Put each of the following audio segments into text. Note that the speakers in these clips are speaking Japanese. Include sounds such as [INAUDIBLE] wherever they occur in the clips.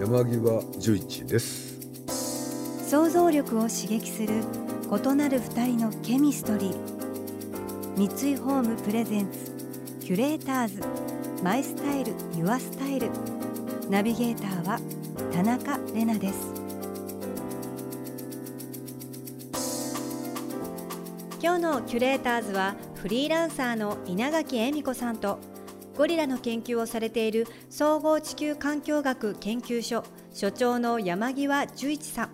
山際十一です。想像力を刺激する異なる二人のケミストリー。三井ホームプレゼンツキュレーターズマイスタイルユアスタイル。ナビゲーターは田中れなです。今日のキュレーターズはフリーランサーの稲垣恵美子さんとゴリラの研究をされている総合地球環境学研究所所長の山際十一さん。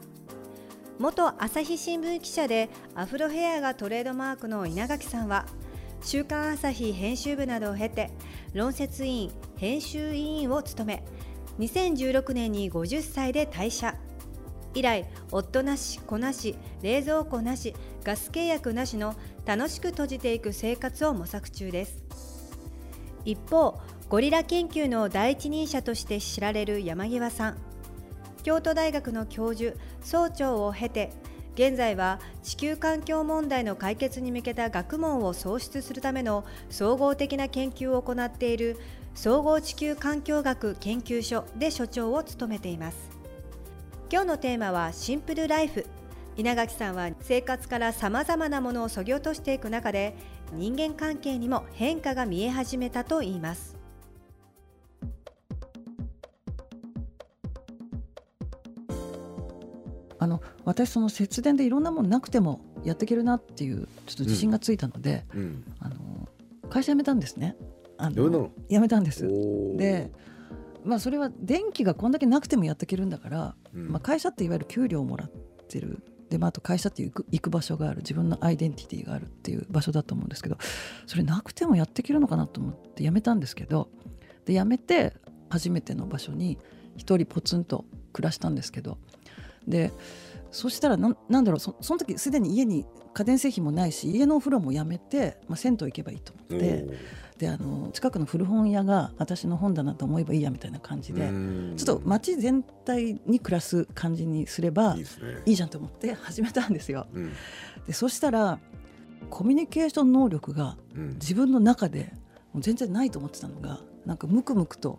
元朝日新聞記者でアフロヘアがトレードマークの稲垣さんは週刊朝日編集部などを経て論説委員編集委員を務め2016年に50歳で退社。以来夫なし子なし冷蔵庫なしガス契約なしの楽しく閉じていく生活を模索中です。一方ゴリラ研究の第一人者として知られる山際さん。京都大学の教授総長を経て現在は地球環境問題の解決に向けた学問を創出するための総合的な研究を行っている総合地球環境学研究所で所長を務めています。今日のテーマはシンプルライフ。稲垣さんは生活からさまざまなものをそぎ落としていく中で人間関係にも変化が見え始めたといいます。あの私その節電でいろんなものなくてもやっていけるなっていうちょっと自信がついたので、うん、あの会社辞めたんですね。あの辞めたんです。でまあそれは電気がこんだけなくてもやっていけるんだから、うん、まあ、会社っていわゆる給料をもらってるで、まあ、あと会社って行く行く場所がある。自分のアイデンティティがあるっていう場所だと思うんですけどそれなくてもやっていけるのかなと思って辞めたんですけどで辞めて初めての場所に一人ポツンと暮らしたんですけどでそしたらななんだろうそその時すでに家に家電製品もないし家のお風呂もやめて、まあ、銭湯行けばいいと思ってであの近くの古本屋が私の本だなと思えばいいやみたいな感じでちょっと街全体に暮らす感じにすればいい,、じゃんと思って始めたんですよ。うん、でそしたらコミュニケーション能力が自分の中でもう全然ないと思ってたのがなんかムクムクと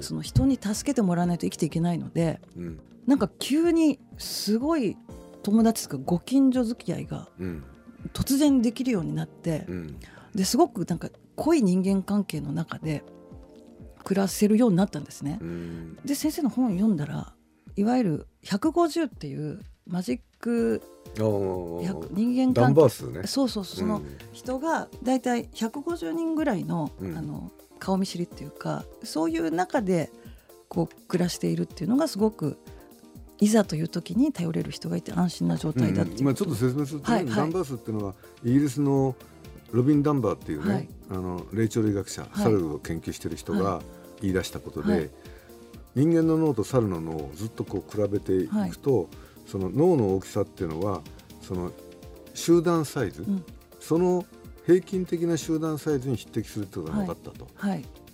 その人に助けてもらわないと生きていけないので、うん、なんか急にすごい友達とかご近所付き合いが突然できるようになって、うん、ですごくなんか濃い人間関係の中で暮らせるようになったんですね。うん、で先生の本を読んだらいわゆる150っていうマジック人間関係、ね、そうそうその人が大体150人ぐらいの,、あの顔見知りっていうかそういう中でこう暮らしているっていうのがすごくいざという時に頼れる人がいて安心な状態だっていう、うん、まあ、ちょっと説明すると、ね、はいはい、ダンバースっていうのはイギリスのロビン・ダンバーっていうね、はい、あの霊長類学者、サルを研究している人が言い出したことで、人間の脳と猿の脳をずっとこう比べていくと、その脳の大きさっていうのはその集団サイズ、うん、その平均的な集団サイズに匹敵するということが分かったと。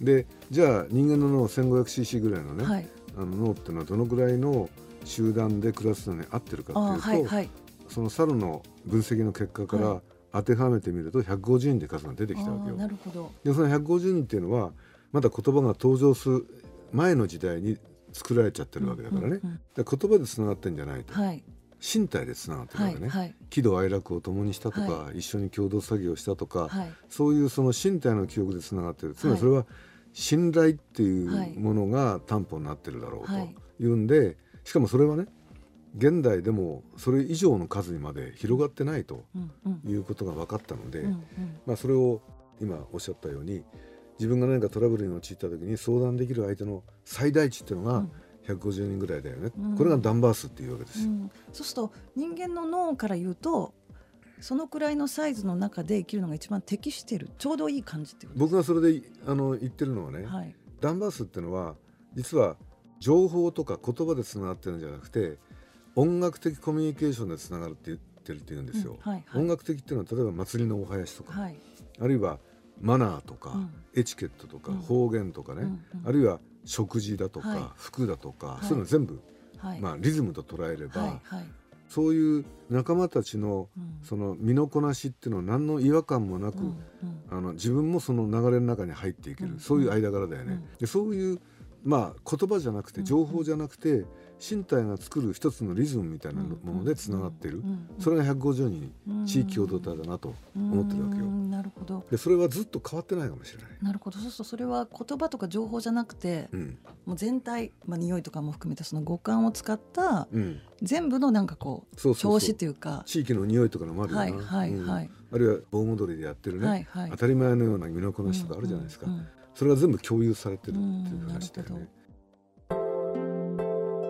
でじゃあ人間の脳 1500cc ぐらいのね、あの脳っていうのはどのぐらいの集団で暮らすのに合ってるかっていうと、はいはい、その猿の分析の結果から当てはめてみると150人で数が出てきたわけよ。なるほど。でその150人っていうのはまだ言葉が登場する前の時代に作られちゃってるわけだからね、ううん、言葉でつながってんじゃないと、はい、身体でつながってるわけね、はいはい、喜怒哀楽を共にしたとか、はい、一緒に共同作業したとか、はい、そういうその身体の記憶でつながってるつまりそれは信頼っていうものが担保になってるだろうというんで、しかもそれはね現代でもそれ以上の数にまで広がってないということが分かったので、うんうん、まあ、それを今おっしゃったように自分が何かトラブルに陥った時に相談できる相手の最大値っていうのが150人ぐらいだよね、うん、これがダンバースっていうわけです、うん、そうすると人間の脳から言うとそのくらいのサイズの中で生きるのが一番適してるちょうどいい感じって僕がそれであの言ってるのはね、はい、ダンバースっていうのは実は情報とか言葉でつながってるんじゃなくて音楽的コミュニケーションでつながるって言ってるって言うんですよ。うんはいはい、音楽的っていうのは例えば祭りのお囃子とか、はい、あるいはマナーとか、うん、エチケットとか、方言とかね、うんあるいは食事だとか、はい、服だとか、そういうの全部、まあ、リズムと捉えれば、そういう仲間たちのその身のこなしっていうのは何の違和感もなく、あの自分もその流れの中に入っていける、そういう間柄だよね。でそういうまあ言葉じゃなくて情報じゃなくて、身体が作る一つのリズムみたいなものでつながっている、それが150人地域共同体だなと思ってるわけよ。なるほど。でそれはずっと変わってないかもしれない。なるほど。そうするとそれは言葉とか情報じゃなくて、うん、もう全体、まあ、匂いとかも含めてその五感を使った、うん、全部のなんかこう調子というか地域の匂いとかのもあるよな、はいはいはい、あるいは盆踊りでやってるね、はいはい、当たり前のような身のこなしとかあるじゃないですか、それが全部共有されてるっていう話だよね。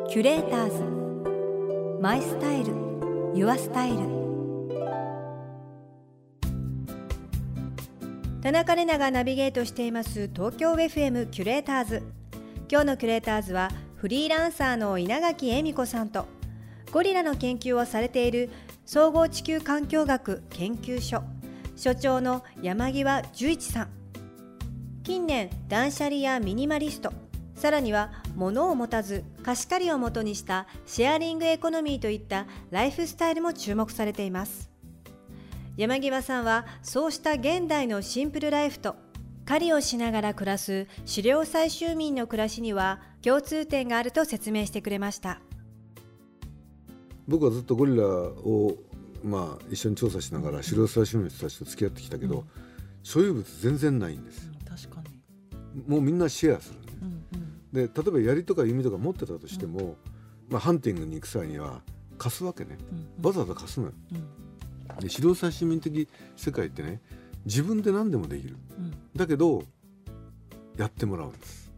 キュレーターズ。マイスタイル。ユアスタイル。田中れながナビゲートしています。東京 FM キュレーターズ。今日のキュレーターズはフリーランサーの稲垣恵美子さんとゴリラの研究をされている総合地球環境学研究所所長の山際十一さん。近年断捨離やミニマリストさらには物を持たず貸し借りをもとにしたシェアリングエコノミーといったライフスタイルも注目されています。山際さんはそうした現代のシンプルライフと狩りをしながら暮らす狩猟採集民の暮らしには共通点があると説明してくれました。僕はずっとゴリラをまあ一緒に調査しながら狩猟採集民たちと付き合ってきたけど、うん、所有物全然ないんです、うん、確かに。もうみんなシェアするで例えば槍とか弓とか持ってたとしても、うん、まあ、ハンティングに行く際には貸すわけね、うん、わざわざ貸すのよ。うん、で指導者市民的世界ってね自分で何でもできる、だけどやってもらうんです。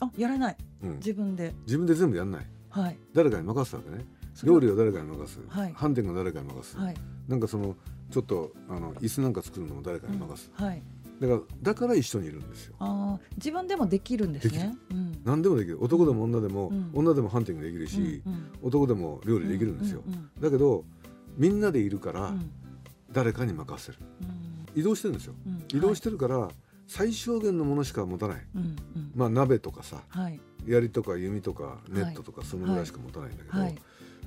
あやらない、自分で。自分で全部やんない、はい、誰かに任すわけね。料理を誰かに任す、はい、ハンティングを誰かに任す、はい、なんかそのちょっとあの椅子なんか作るのも誰かに任す、はい、だからだから一緒にいるんですよ。あ自分でもできるんですね。うん、何でもできる。男でも女でも、うん、女でもハンティングできるし、うん、男でも料理できるんですよ。だけどみんなでいるから、誰かに任せる、移動してるんですよ。移動してるから、はい、最小限のものしか持たない、まあ鍋とかさ、はい、槍とか弓とかネットとかそのぐらいしか持たないんだけど、はい、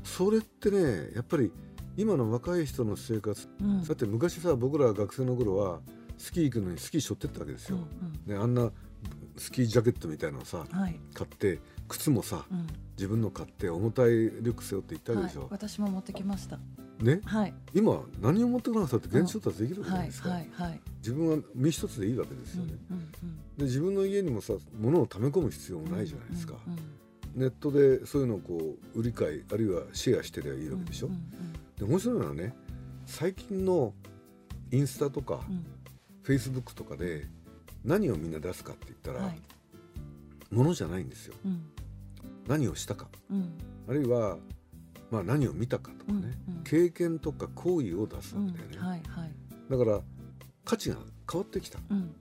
それってねやっぱり今の若い人の生活、だって昔さ僕ら学生の頃はスキー行くのにスキー背負ってったわけですよ。うんうん、あんなスキージャケットみたいなのさ、はい、買って靴もさ、うん、自分の買って重たいリュック背負って行ったわけでしょ、はい、私も持ってきました。ね、はい、今何を持ってこなくたって現地調達できるわけじゃないですか、うん。はいはい、自分は身一つでいいわけですよね、うんうんうん、で自分の家にもさ物を溜め込む必要もないじゃないですか、うんうんうん。ネットでそういうのをこう売り買いあるいはシェアしてりゃいいわけでしょ、うんうんうん、で面白いのはね最近のインスタとか、フェイスブックとかで何をみんな出すかって言ったら、はい、ものじゃないんですよ。うん、何をしたか、うん、あるいは、まあ、何を見たかとかね、うんうん、経験とか行為を出すわけだよね、うんはいはい、だから価値が変わってきた、うんうん、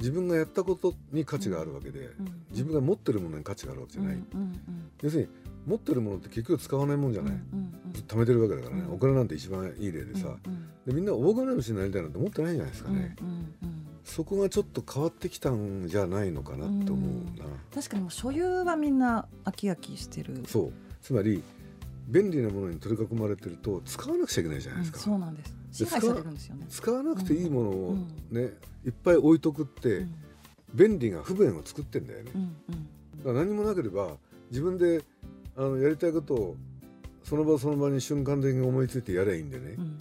自分がやったことに価値があるわけで、うんうん、自分が持ってるものに価値があるわけじゃない、うんうんうん、要するに持ってるものって結局使わないもんじゃない、うんうんうん、貯めてるわけだからね、お金なんて一番いい例でさ、うんうん、でみんな大金持ちになりたいなんて思ってないんじゃないですかね、うんうんうん、そこがちょっと変わってきたんじゃないのかなと思うな、確かにもう所有はみんな飽き飽きしてる。そう。つまり便利なものに取り囲まれてると使わなくちゃいけないじゃないですか、そうなんです。支配されるんですよね。使わなくていいものをね、いっぱい置いとくって、便利が不便を作ってんだよね、うんうん、だから何もなければ自分であのやりたいことをその場その場に瞬間的に思いついてやればいいんでね、うんうん、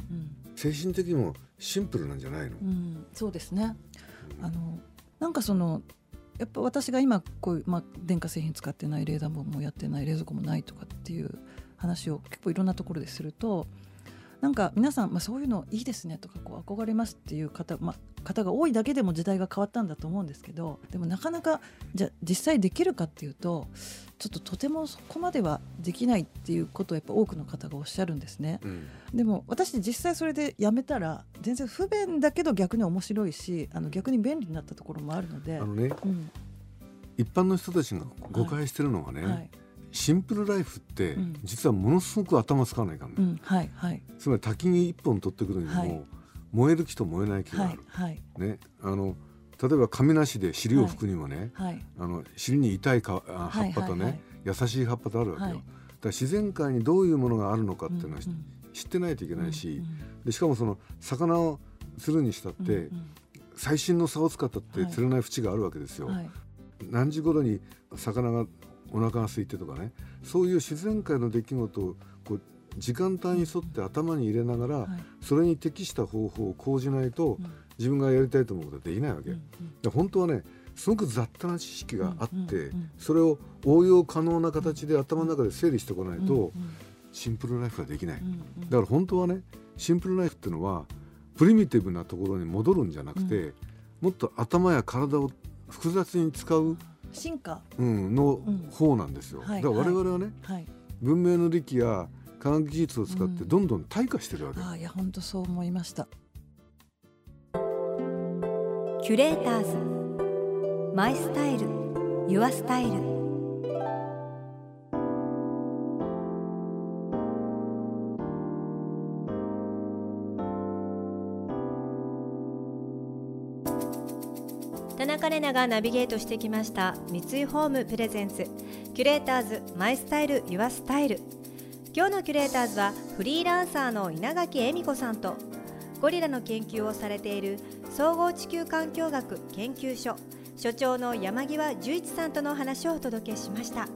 精神的にもシンプルなんじゃないの、うん、そうですね、うん、あのなんかそのやっぱ私が今こういう、まあ、電化製品使ってない冷暖房もやってない冷蔵庫もないとかっていう話を結構いろんなところでするとなんか皆さん、まあ、そういうのいいですねとかこう憧れますっていう方,、まあ、方が多いだけでも時代が変わったんだと思うんですけどでもなかなかじゃ実際できるかっていうとちょっととてもそこまではできないっていうことをやっぱ多くの方がおっしゃるんですね、うん、でも私実際それでやめたら全然不便だけど逆に面白いしあの逆に便利になったところもあるので。あのね、うん、一般の人たちが誤解してるのはね、はいはい。シンプルライフって実はものすごく頭使わないからね、うんはいはい、つまり滝に一本取ってくるにも、はい、燃える木と燃えない木がある、はい。ね、あの例えば亀梨で尻を拭くにもね、あの尻に痛いか葉っぱとね、優しい葉っぱとあるわけよ。だから自然界にどういうものがあるのかっていうのは、知ってないといけないし、でしかもその魚を釣るにしたって、最新の竿を使ったって釣れない縁があるわけですよ。何時頃に魚がお腹が空いてとかねそういう自然界の出来事を時間帯に沿って頭に入れながら、はい、それに適した方法を講じないと、うん、自分がやりたいと思うことはできないわけ。うんうん、本当はねすごく雑多な知識があって、うんうん、それを応用可能な形で頭の中で整理しておかないと、うんうん、シンプルライフはできない、うんうん、だから本当はねシンプルライフっていうのはプリミティブなところに戻るんじゃなくて、もっと頭や体を複雑に使う進化、うん、の方なんですよ、だから我々はね、はい、文明の利器や科学技術を使ってどんどん退化してるわけ、うん、あいや本当そう思いました。キュレーターズ。マイスタイル。ユアスタイル。田中玲奈がナビゲートしてきました。三井ホームプレゼンツ。キュレーターズマイスタイルユアスタイル今日のキュレーターズはフリーランサーの稲垣恵美子さんとゴリラの研究をされている総合地球環境学研究所所長の山際十一さんとの話をお届けしました。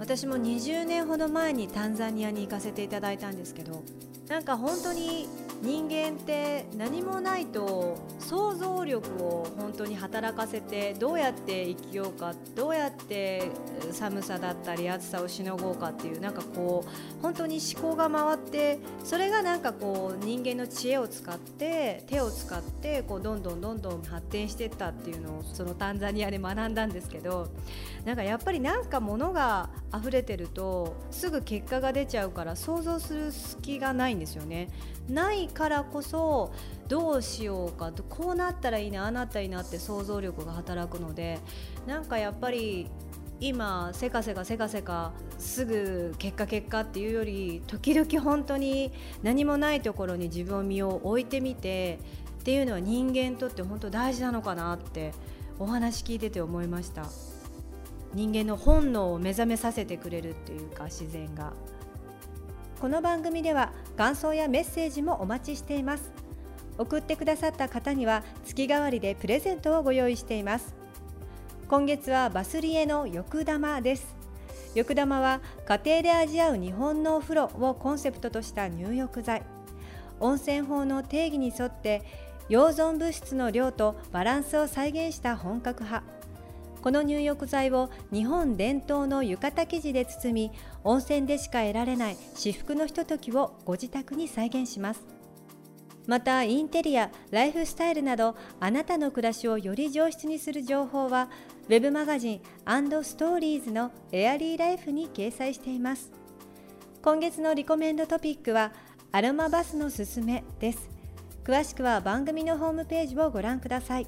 私も20年ほど前にタンザニアに行かせていただいたんですけどなんか本当に人間って何もないと想像力を本当に働かせてどうやって生きようかどうやって寒さだったり暑さをしのごうかっていうなんかこう本当に思考が回ってそれがなんかこう人間の知恵を使って手を使ってこうどんどんどんどん発展していったっていうのをそのタンザニアで学んだんですけど [LAUGHS] なんかやっぱりなんか物が溢れてるとすぐ結果が出ちゃうから想像する隙がないんですよね。ないからこそどうしようかこうなったらいいなああなったらいいなって想像力が働くのでなんかやっぱり今せかせかせかせかすぐ結果結果っていうより時々本当に何もないところに自分を身を置いてみてっていうのは人間にとって本当大事なのかなってお話聞いてて思いました人間の本能を目覚めさせてくれるっていうか自然が。この番組では感想やメッセージもお待ちしています送ってくださった方には月替わりでプレゼントをご用意しています。今月はバスリエの浴玉です。浴玉は家庭で味わう日本のお風呂をコンセプトとした入浴剤。温泉法の定義に沿って溶存物質の量とバランスを再現した本格派。この入浴剤を日本伝統の浴衣生地で包み温泉でしか得られない至福のひとときをご自宅に再現します。またインテリアライフスタイルなどあなたの暮らしをより上質にする情報は web マガジンストーリーズのエアリーライフに掲載しています。今月のリコメンドトピックはアロマバスのすすめです。詳しくは番組のホームページをご覧ください。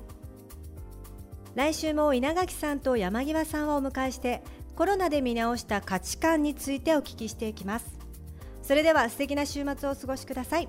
来週も稲垣さんと山際さんをお迎えしてコロナで見直した価値観についてお聞きしていきます。それでは素敵な週末をお過ごしください。